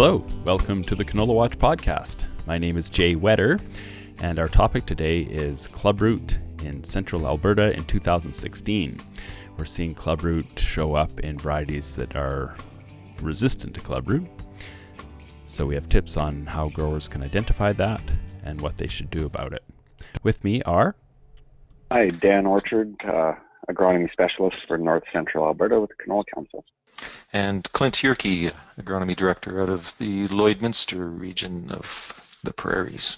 Hello, welcome to the Canola Watch podcast. My name is Jay Whetter, and our topic today is clubroot in central Alberta in 2016. We're seeing clubroot show up in varieties that are resistant to clubroot. So we have tips on how growers can identify that and what they should do about it. With me are. Hi, Dan Orchard, uh, agronomy specialist for North Central Alberta with the Canola Council. And Clint Jurke, agronomy director out of the Lloydminster region of the prairies.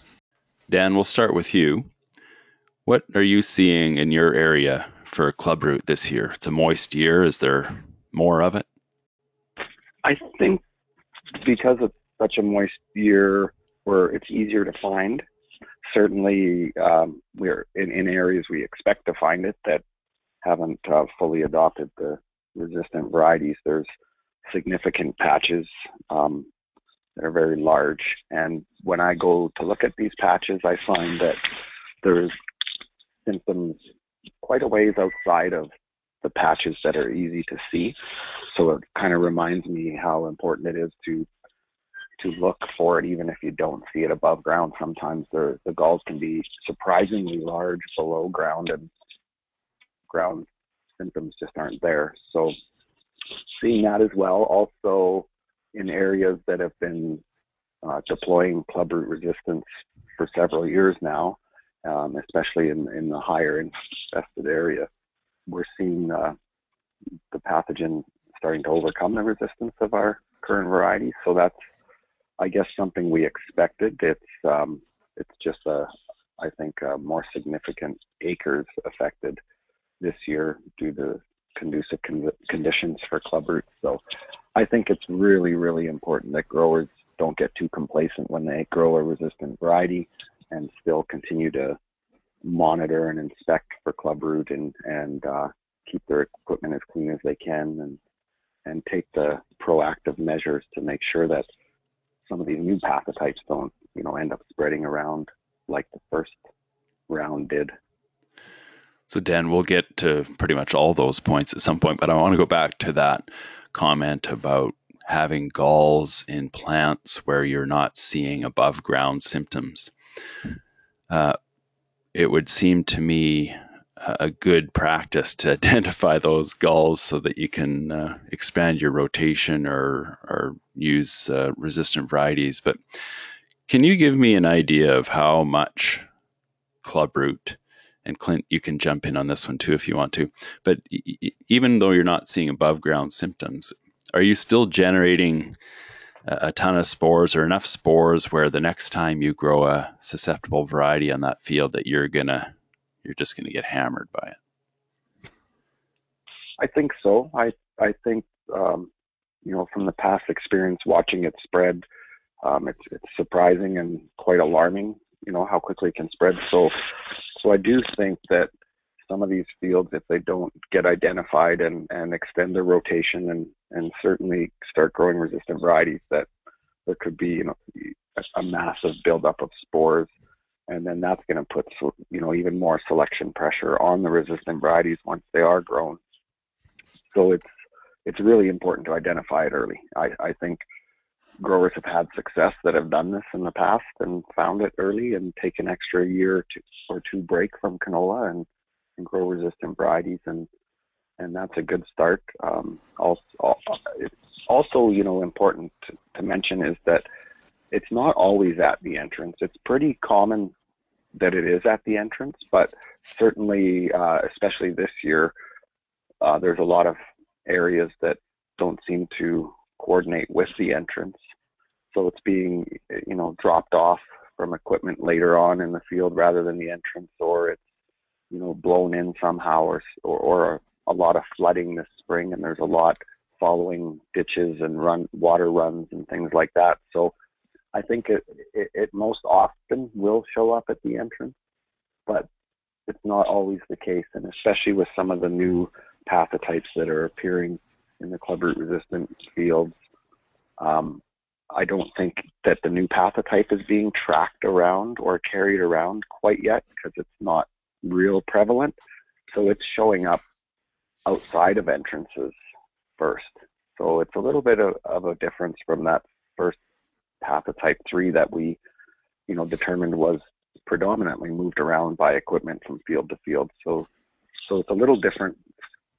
Dan, we'll start with you. What are you seeing in your area for clubroot this year? It's a moist year. Is there more of it? I think because it's such a moist year where it's easier to find, certainly um, we're in, in areas we expect to find it that haven't uh, fully adopted the resistant varieties. There's significant patches um, that are very large. And when I go to look at these patches, I find that there's symptoms quite a ways outside of the patches that are easy to see. So it kind of reminds me how important it is to to look for it even if you don't see it above ground. Sometimes the the galls can be surprisingly large below ground and ground symptoms just aren't there. So seeing that as well. Also in areas that have been uh, deploying clubroot resistance for several years now, um, especially in, in the higher infested area, we're seeing uh, the pathogen starting to overcome the resistance of our current varieties. So that's, I guess, something we expected. It's um, it's just a, I think, a more significant acres affected this year due to conducive con- conditions for clubroot. So I think it's really, really important that growers don't get too complacent when they grow a resistant variety and still continue to monitor and inspect for clubroot and, and uh, keep their equipment as clean as they can and, and take the proactive measures to make sure that some of these new pathotypes don't, you know, end up spreading around like the first round did. So, Dan, we'll get to pretty much all those points at some point, but I want to go back to that comment about having galls in plants where you're not seeing above ground symptoms. Uh, it would seem to me a good practice to identify those galls so that you can uh, expand your rotation or, or use uh, resistant varieties. But can you give me an idea of how much clubroot and Clint, you can jump in on this one too if you want to. But e- even though you're not seeing above ground symptoms, are you still generating a, a ton of spores or enough spores where the next time you grow a susceptible variety on that field that you're gonna you're just gonna get hammered by it? I think so. I I think um, you know from the past experience watching it spread, um, it's it's surprising and quite alarming you know how quickly it can spread. So, so I do think that some of these fields, if they don't get identified and, and extend their rotation and, and certainly start growing resistant varieties, that there could be you know a, a massive buildup of spores, and then that's going to put you know even more selection pressure on the resistant varieties once they are grown. So it's it's really important to identify it early. I, I think growers have had success that have done this in the past and found it early and take an extra year to, or two break from canola and, and grow resistant varieties and and that's a good start. Um, also, it's also you know important to, to mention is that it's not always at the entrance. It's pretty common that it is at the entrance, but certainly, uh, especially this year, uh, there's a lot of areas that don't seem to coordinate with the entrance so it's being you know dropped off from equipment later on in the field rather than the entrance, or it's you know blown in somehow, or or, or a lot of flooding this spring, and there's a lot following ditches and run water runs and things like that. So I think it, it, it most often will show up at the entrance, but it's not always the case, and especially with some of the new pathotypes that are appearing in the clubroot resistant fields. Um, I don't think that the new pathotype is being tracked around or carried around quite yet because it's not real prevalent. So it's showing up outside of entrances first. So it's a little bit of, of a difference from that first pathotype 3 that we, you know, determined was predominantly moved around by equipment from field to field. So, so it's a little different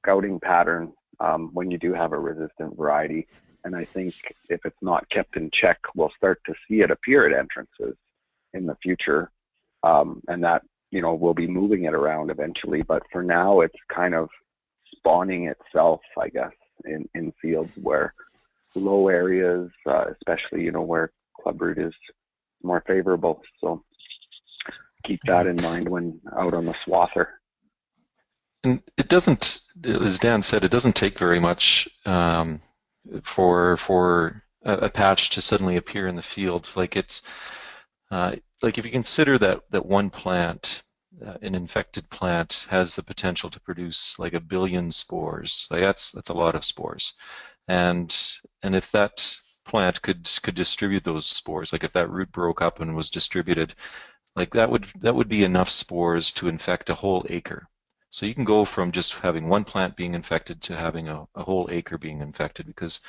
scouting pattern um, when you do have a resistant variety. And I think if it's not kept in check, we'll start to see it appear at entrances in the future. Um, and that, you know, we'll be moving it around eventually. But for now, it's kind of spawning itself, I guess, in, in fields where low areas, uh, especially, you know, where clubroot is more favorable. So keep that in mind when out on the swather. And it doesn't, as Dan said, it doesn't take very much um, for for a, a, patch to suddenly appear in the field. Like it's uh, like if you consider that that one plant, uh, an infected plant, has the potential to produce like a billion spores. Like that's that's a lot of spores, and and if that plant could could distribute those spores, like if that root broke up and was distributed, like that would that would be enough spores to infect a whole acre. So you can go from just having one plant being infected to having a, a whole acre being infected because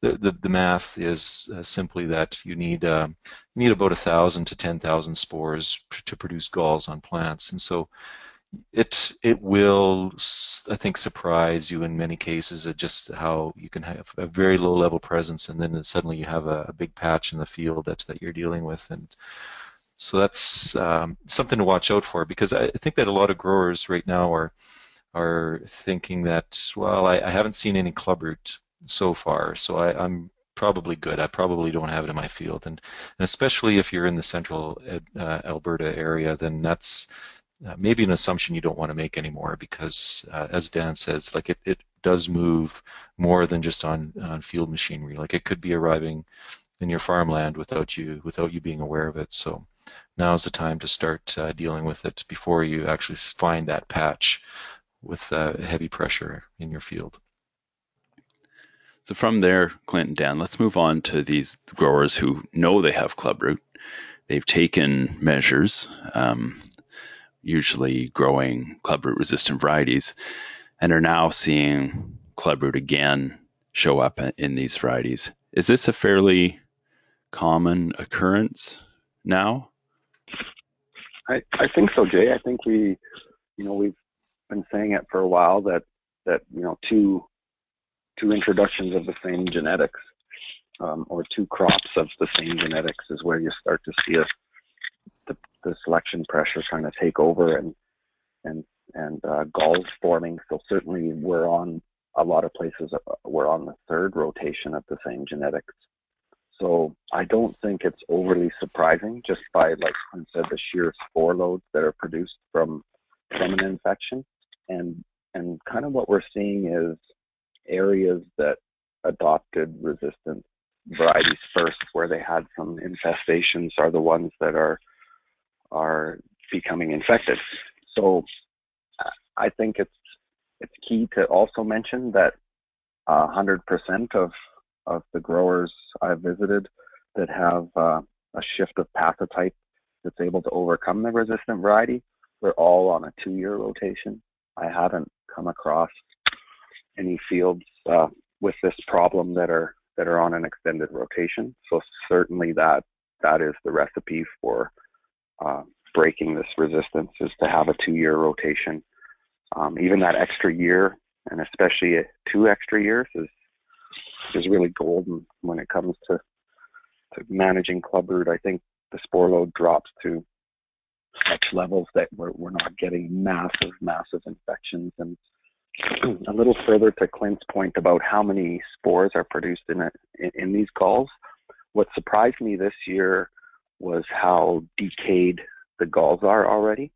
the, the, the math is uh, simply that you need uh, you need about a thousand to ten thousand spores to produce galls on plants, and so it it will I think surprise you in many cases at just how you can have a very low level presence and then suddenly you have a, a big patch in the field that that you're dealing with. And so that's um, something to watch out for because I think that a lot of growers right now are are thinking that well I, I haven't seen any clubroot so far, so I, am probably good. I probably don't have it in my field, and, and especially if you're in the central uh, Alberta area, then that's uh, maybe an assumption you don't want to make anymore because, uh, as Dan says, like it, it does move more than just on, on field machinery. Like it could be arriving in your farmland without you without you being aware of it. So now is the time to start uh, dealing with it before you actually find that patch with uh, heavy pressure in your field. So from there, Clint and Dan, let's move on to these growers who know they have clubroot. They've taken measures, um, usually growing clubroot resistant varieties, and are now seeing clubroot again show up in these varieties. Is this a fairly common occurrence now? I, I think so, Jay. I think we, you know, we've been saying it for a while that that you know two two introductions of the same genetics um, or two crops of the same genetics is where you start to see a, the, the selection pressure kind of take over and and and uh, galls forming. So certainly we're on a lot of places. Uh, we're on the third rotation of the same genetics. So I don't think it's overly surprising just by, like I said, the sheer spore loads that are produced from from an infection. And and kind of what we're seeing is areas that adopted resistant varieties first, where they had some infestations, are the ones that are are becoming infected. So I think it's it's key to also mention that uh, 100% of of the growers I've visited that have uh, a shift of pathotype that's able to overcome the resistant variety, they're all on a two-year rotation. I haven't come across any fields uh, with this problem that are that are on an extended rotation. So certainly that that is the recipe for uh, breaking this resistance is to have a two-year rotation. Um, even that extra year, and especially two extra years, is is really golden when it comes to to managing clubroot. I think the spore load drops to such levels that we're, we're not getting massive, massive infections and a little further to Clint's point about how many spores are produced in, a, in, in these galls, what surprised me this year was how decayed the galls are already.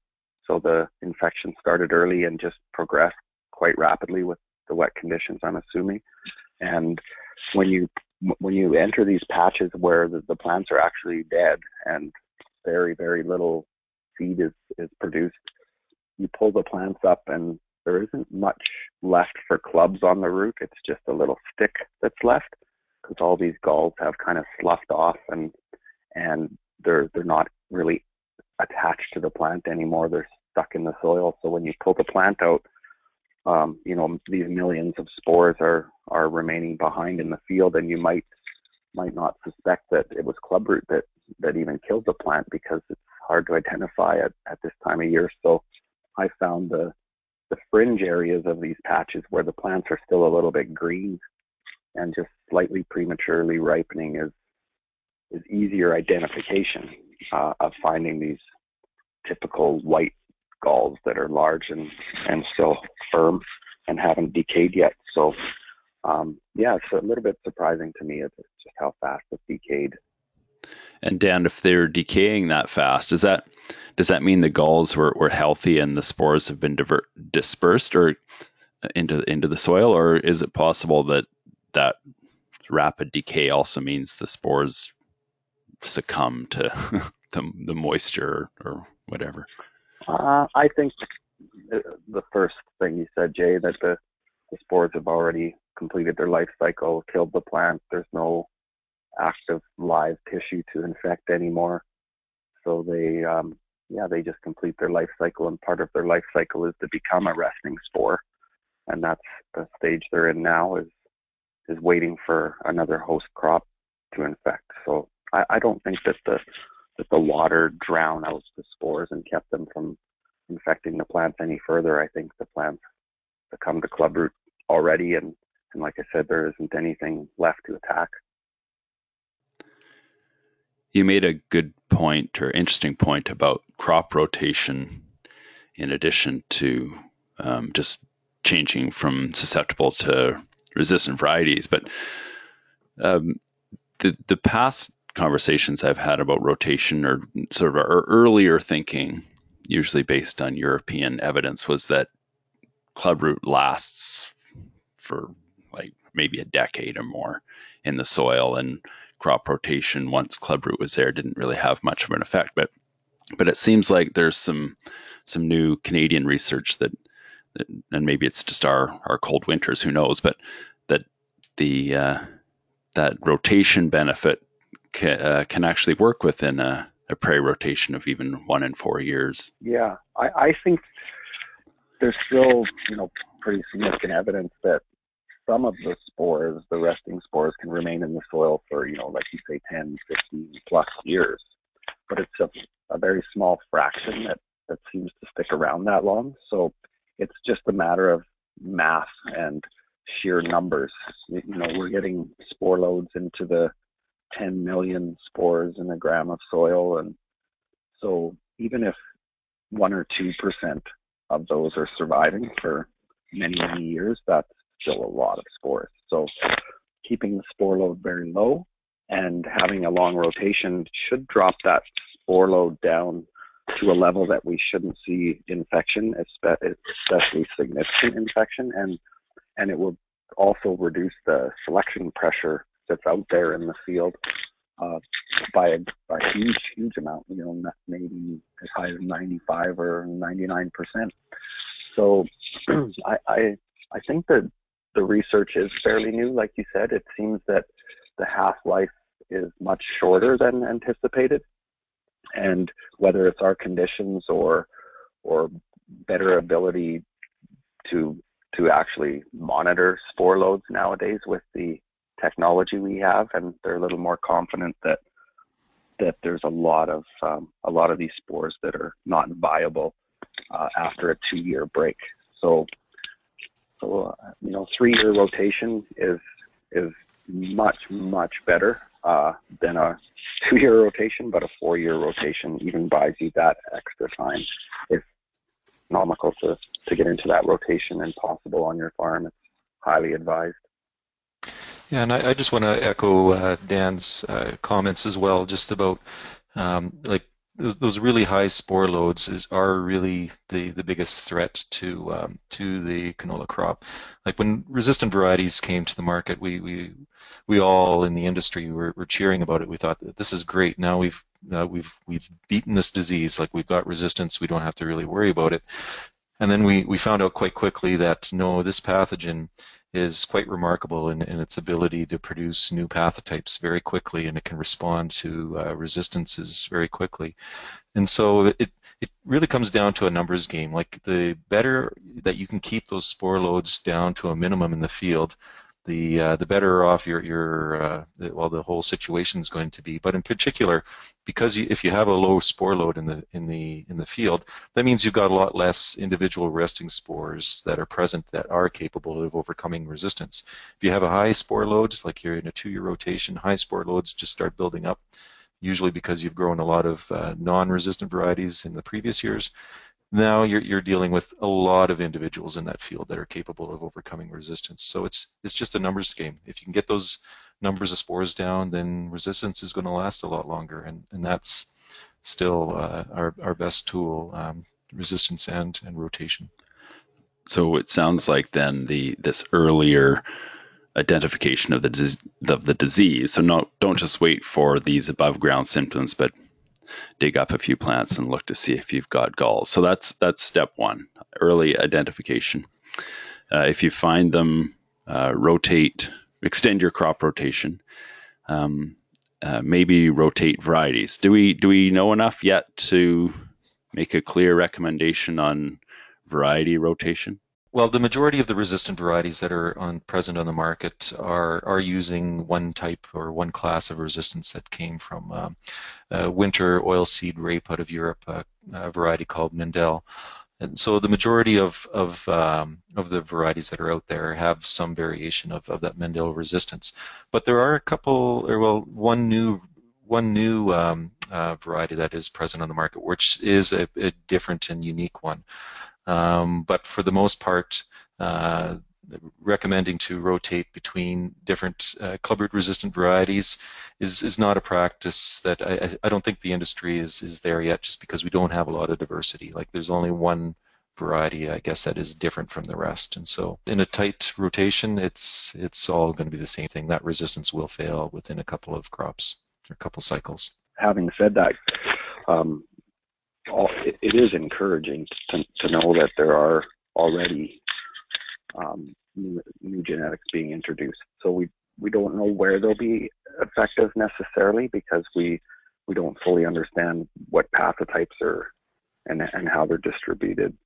So the infection started early and just progressed quite rapidly with the wet conditions, I'm assuming. And when you when you enter these patches where the, the plants are actually dead and very very little seed is is produced, you pull the plants up and there isn't much left for clubs on the root. It's just a little stick that's left because all these galls have kind of sloughed off and and they're they're not really attached to the plant anymore. They're stuck in the soil. So when you pull the plant out, um, you know these millions of spores are are remaining behind in the field, and you might might not suspect that it was clubroot that that even killed the plant because it's hard to identify at, at this time of year. So I found the the fringe areas of these patches where the plants are still a little bit green and just slightly prematurely ripening is is easier identification uh, of finding these typical white galls that are large and and still firm and haven't decayed yet. So um, yeah, it's a little bit surprising to me. Just how fast it's decayed. And Dan, if they're decaying that fast, does that does that mean the galls were, were healthy and the spores have been divert, dispersed or into into the soil, or is it possible that that rapid decay also means the spores succumb to the, the moisture or whatever? Uh, I think the first thing you said, Jay, that the, the spores have already completed their life cycle, killed the plant. There's no active live tissue to infect anymore. So they, um, yeah, they just complete their life cycle, and part of their life cycle is to become a resting spore, and that's the stage they're in now is is waiting for another host crop to infect. So I, I don't think that the that the water drown out the spores and kept them from infecting the plants any further. I think the plants succumb to clubroot already, and and like I said, there isn't anything left to attack. You made a good point or interesting point about crop rotation, in addition to um, just changing from susceptible to resistant varieties. But um, the the past conversations I've had about rotation or sort of our earlier thinking, usually based on European evidence, was that clubroot lasts for like maybe a decade or more in the soil, and crop rotation once clubroot was there didn't really have much of an effect. But but it seems like there's some some new Canadian research that, that and maybe it's just our our cold winters, who knows, but that the uh, that rotation benefit ca, uh, can actually work within a, a prairie rotation of even one in four years. Yeah, I, I think there's still you know pretty significant evidence that some of the spores, the resting spores, can remain in the soil for, you know, like you say, 10, 15 plus years. But it's a, a very small fraction that, that seems to stick around that long. So it's just a matter of math and sheer numbers. You know, we're getting spore loads into the 10 million spores in a gram of soil. And so even if one or 2% of those are surviving for many, many years, that's still a lot of spores. So keeping the spore load very low and having a long rotation should drop that spore load down to a level that we shouldn't see infection, especially significant infection, and and it will also reduce the selection pressure that's out there in the field uh, by a, a, huge, huge amount. You know, maybe as high as 95 or 99 percent. So I, I I think that the research is fairly new. Like you said, it seems that the half life is much shorter than anticipated. And whether it's our conditions or or better ability to to actually monitor spore loads nowadays with the technology we have, and they're a little more confident that that there's a lot of um, a lot of these spores that are not viable uh, after a two-year break. So so uh, you know, three-year rotation is is much much better uh, than a two-year rotation, but a four-year rotation even buys you that extra time. If economical to to get into that rotation and possible on your farm, it's highly advised. Yeah, and I, I just want to echo uh, Dan's uh, comments as well, just about um, like those really high spore loads is, are really the, the biggest threat to um, to the canola crop. Like when resistant varieties came to the market, we we, we all in the industry were, were cheering about it. We thought this is great. Now we've uh, we've we've beaten this disease. Like we've got resistance. We don't have to really worry about it. And then we, we found out quite quickly that no, this pathogen is quite remarkable in, in, its ability to produce new pathotypes very quickly, and it can respond to uh, resistances very quickly. And so it, it really comes down to a numbers game. Like the better that you can keep those spore loads down to a minimum in the field, the uh, the better off your your uh, well the whole situation is going to be. But in particular, because you, if you have a low spore load in the in the in the field, that means you've got a lot less individual resting spores that are present that are capable of overcoming resistance. If you have a high spore load, like you're in a two-year rotation, high spore loads just start building up. Usually because you've grown a lot of uh, non-resistant varieties in the previous years, now you're, you're dealing with a lot of individuals in that field that are capable of overcoming resistance. So it's it's just a numbers game. If you can get those numbers of spores down, then resistance is going to last a lot longer, and, and that's still uh, our, our best tool, um, resistance and, and rotation. So it sounds like then the this earlier identification of the of the disease. So not don't just wait for these above ground symptoms, but dig up a few plants and look to see if you've got galls. So that's that's step one, early identification. Uh, if you find them, uh, rotate, extend your crop rotation. Um, uh, maybe rotate varieties. Do we do we know enough yet to make a clear recommendation on variety rotation? Well, the majority of the resistant varieties that are on present on the market are are using one type or one class of resistance that came from um, winter oilseed rape out of Europe, a variety called Mendel. And so the majority of of um, of the varieties that are out there have some variation of, of that Mendel resistance. But there are a couple, or well, one new one new um, uh, variety that is present on the market, which is a, a different and unique one. Um, but for the most part, uh, recommending to rotate between different uh, clubroot resistant varieties is, is not a practice that I, I don't think the industry is, is there yet just because we don't have a lot of diversity. Like there's only one variety, I guess, that is different from the rest. And so in a tight rotation, it's it's all going to be the same thing. That resistance will fail within a couple of crops or a couple cycles. Having said that, um, all, it, it is encouraging to, to know that there are already um, new, new genetics being introduced. So we we don't know where they'll be effective necessarily because we we don't fully understand what pathotypes are and and how they're distributed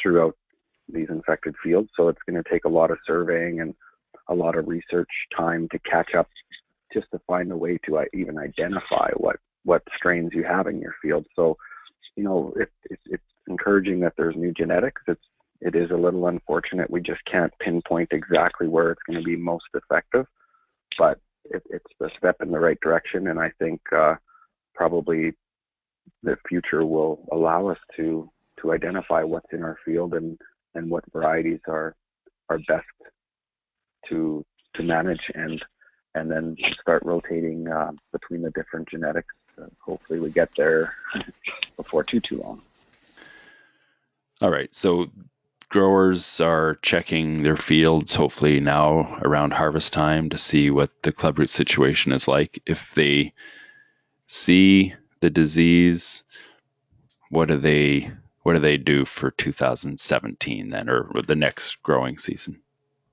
throughout these infected fields. So it's going to take a lot of surveying and a lot of research time to catch up just to find a way to uh, even identify what what strains you have in your field. So you know, it, it, it's encouraging that there's new genetics. It's it is a little unfortunate we just can't pinpoint exactly where it's going to be most effective, but it, it's a step in the right direction, and I think uh, probably the future will allow us to to identify what's in our field and and what varieties are are best to to manage and and then start rotating uh, between the different genetics hopefully we get there before too too long. All right, so growers are checking their fields hopefully now around harvest time to see what the clubroot situation is like. If they see the disease, what do they what do they do for 2017 then, or the next growing season?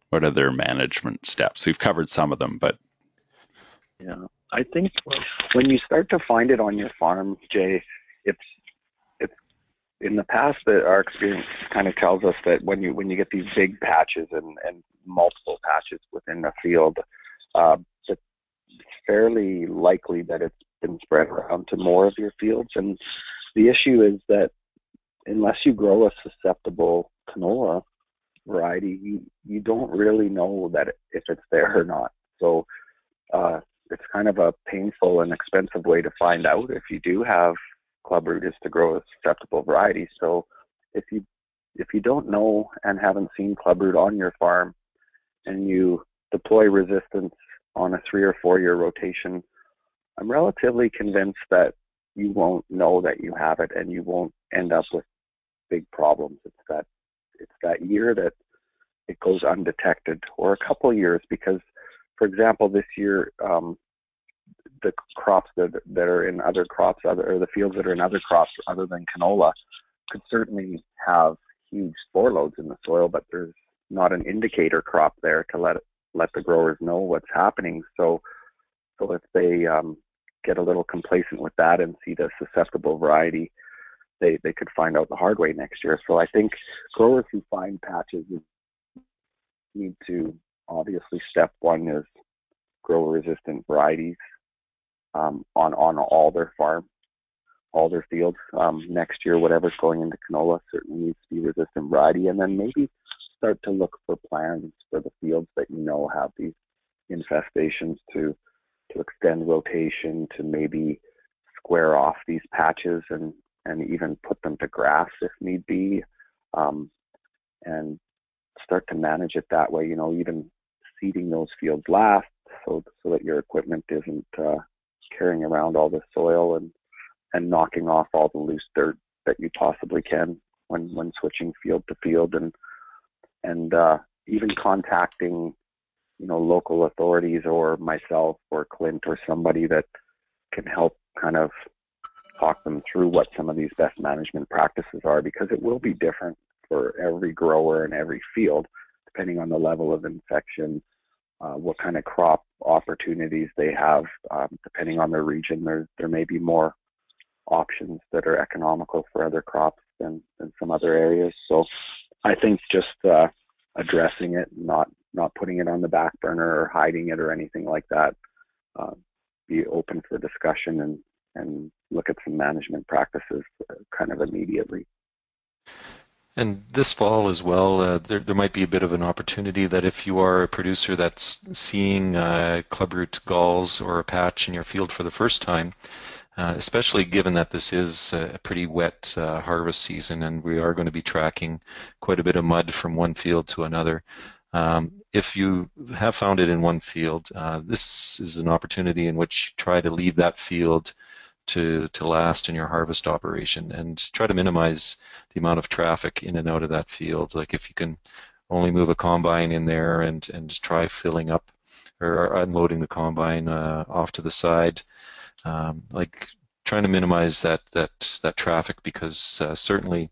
What are their management steps? We've covered some of them, but yeah. I think when you start to find it on your farm, Jay, it's it's in the past that our experience kind of tells us that when you when you get these big patches and, and multiple patches within the field, uh, it's fairly likely that it's been spread around to more of your fields. And the issue is that unless you grow a susceptible canola variety, you, you don't really know that if it's there or not. So uh, kind of a painful and expensive way to find out if you do have clubroot is to grow a susceptible variety. So if you if you don't know and haven't seen clubroot on your farm and you deploy resistance on a three or four year rotation, I'm relatively convinced that you won't know that you have it and you won't end up with big problems. It's that it's that year that it goes undetected or a couple years because for example, this year, um, the crops that that are in other crops, other or the fields that are in other crops other than canola, could certainly have huge spore loads in the soil, but there's not an indicator crop there to let let the growers know what's happening. So, so if they um, get a little complacent with that and see the susceptible variety, they they could find out the hard way next year. So I think growers who find patches need to obviously step one is grow resistant varieties um, on on all their farm, all their fields. Um, next year, whatever's going into canola certainly needs to be resistant variety, and then maybe start to look for plans for the fields that you know have these infestations to to extend rotation, to maybe square off these patches and and even put them to grass if need be, um, and start to manage it that way. You know, even seeding those fields last, so so that your equipment isn't uh, carrying around all the soil and and knocking off all the loose dirt that you possibly can when when switching field to field and and uh, even contacting you know local authorities or myself or Clint or somebody that can help kind of talk them through what some of these best management practices are because it will be different for every grower and every field depending on the level of infection uh, what kind of crop opportunities they have um, depending on their region there there may be more options that are economical for other crops than, than some other areas so I think just uh, addressing it not not putting it on the back burner or hiding it or anything like that. Uh, be open for discussion and and look at some management practices kind of immediately. And this fall as well, uh, there, there might be a bit of an opportunity that if you are a producer that's seeing uh, clubroot galls or a patch in your field for the first time, uh, especially given that this is a pretty wet uh, harvest season and we are going to be tracking quite a bit of mud from one field to another, um, if you have found it in one field, uh, this is an opportunity in which you try to leave that field to, to last in your harvest operation and try to minimize the amount of traffic in and out of that field. Like if you can only move a combine in there and, and try filling up or unloading the combine uh, off to the side, um, like trying to minimize that that that traffic because uh, certainly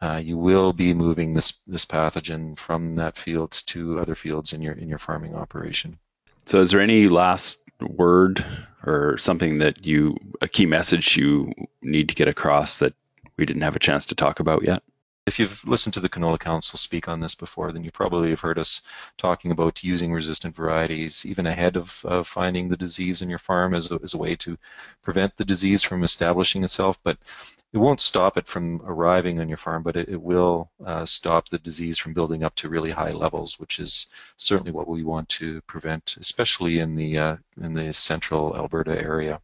uh, you will be moving this this pathogen from that field to other fields in your in your farming operation. So, is there any last word or something that you a key message you need to get across that we didn't have a chance to talk about yet? If you've listened to the Canola Council speak on this before, then you probably have heard us talking about using resistant varieties even ahead of, of finding the disease in your farm as a, as a way to prevent the disease from establishing itself. But it won't stop it from arriving on your farm, but it, it will uh, stop the disease from building up to really high levels, which is certainly what we want to prevent, especially in the uh, in the central Alberta area.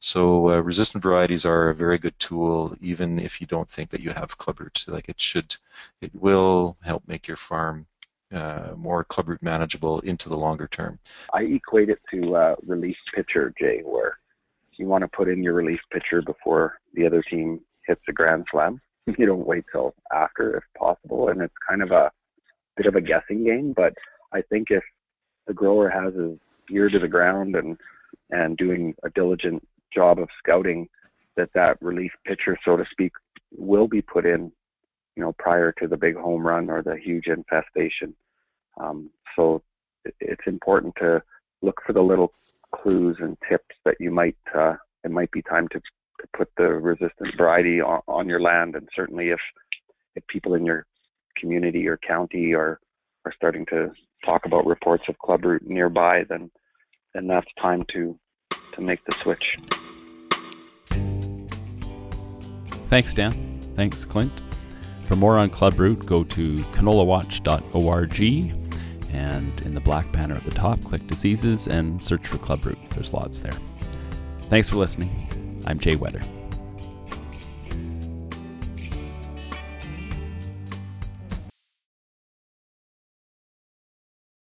So uh, resistant varieties are a very good tool, even if you don't think that you have clubroot. Like it should, it will help make your farm uh, more clubroot manageable into the longer term. I equate it to uh, relief pitcher, Jay, where you want to put in your relief pitcher before the other team hits a grand slam. You don't wait till after, if possible, and it's kind of a bit of a guessing game. But I think if the grower has his ear to the ground and and doing a diligent job of scouting that that relief pitcher, so to speak, will be put in, you know, prior to the big home run or the huge infestation. Um, so it's important to look for the little clues and tips that you might uh, it might be time to, to put the resistant variety on, on your land. And certainly, if if people in your community or county are are starting to talk about reports of clubroot nearby, then then that's time to to make the switch. Thanks, Dan. Thanks, Clint. For more on Clubroot, go to canolawatch.org and in the black banner at the top, click diseases and search for Clubroot. There's lots there. Thanks for listening. I'm Jay Whetter.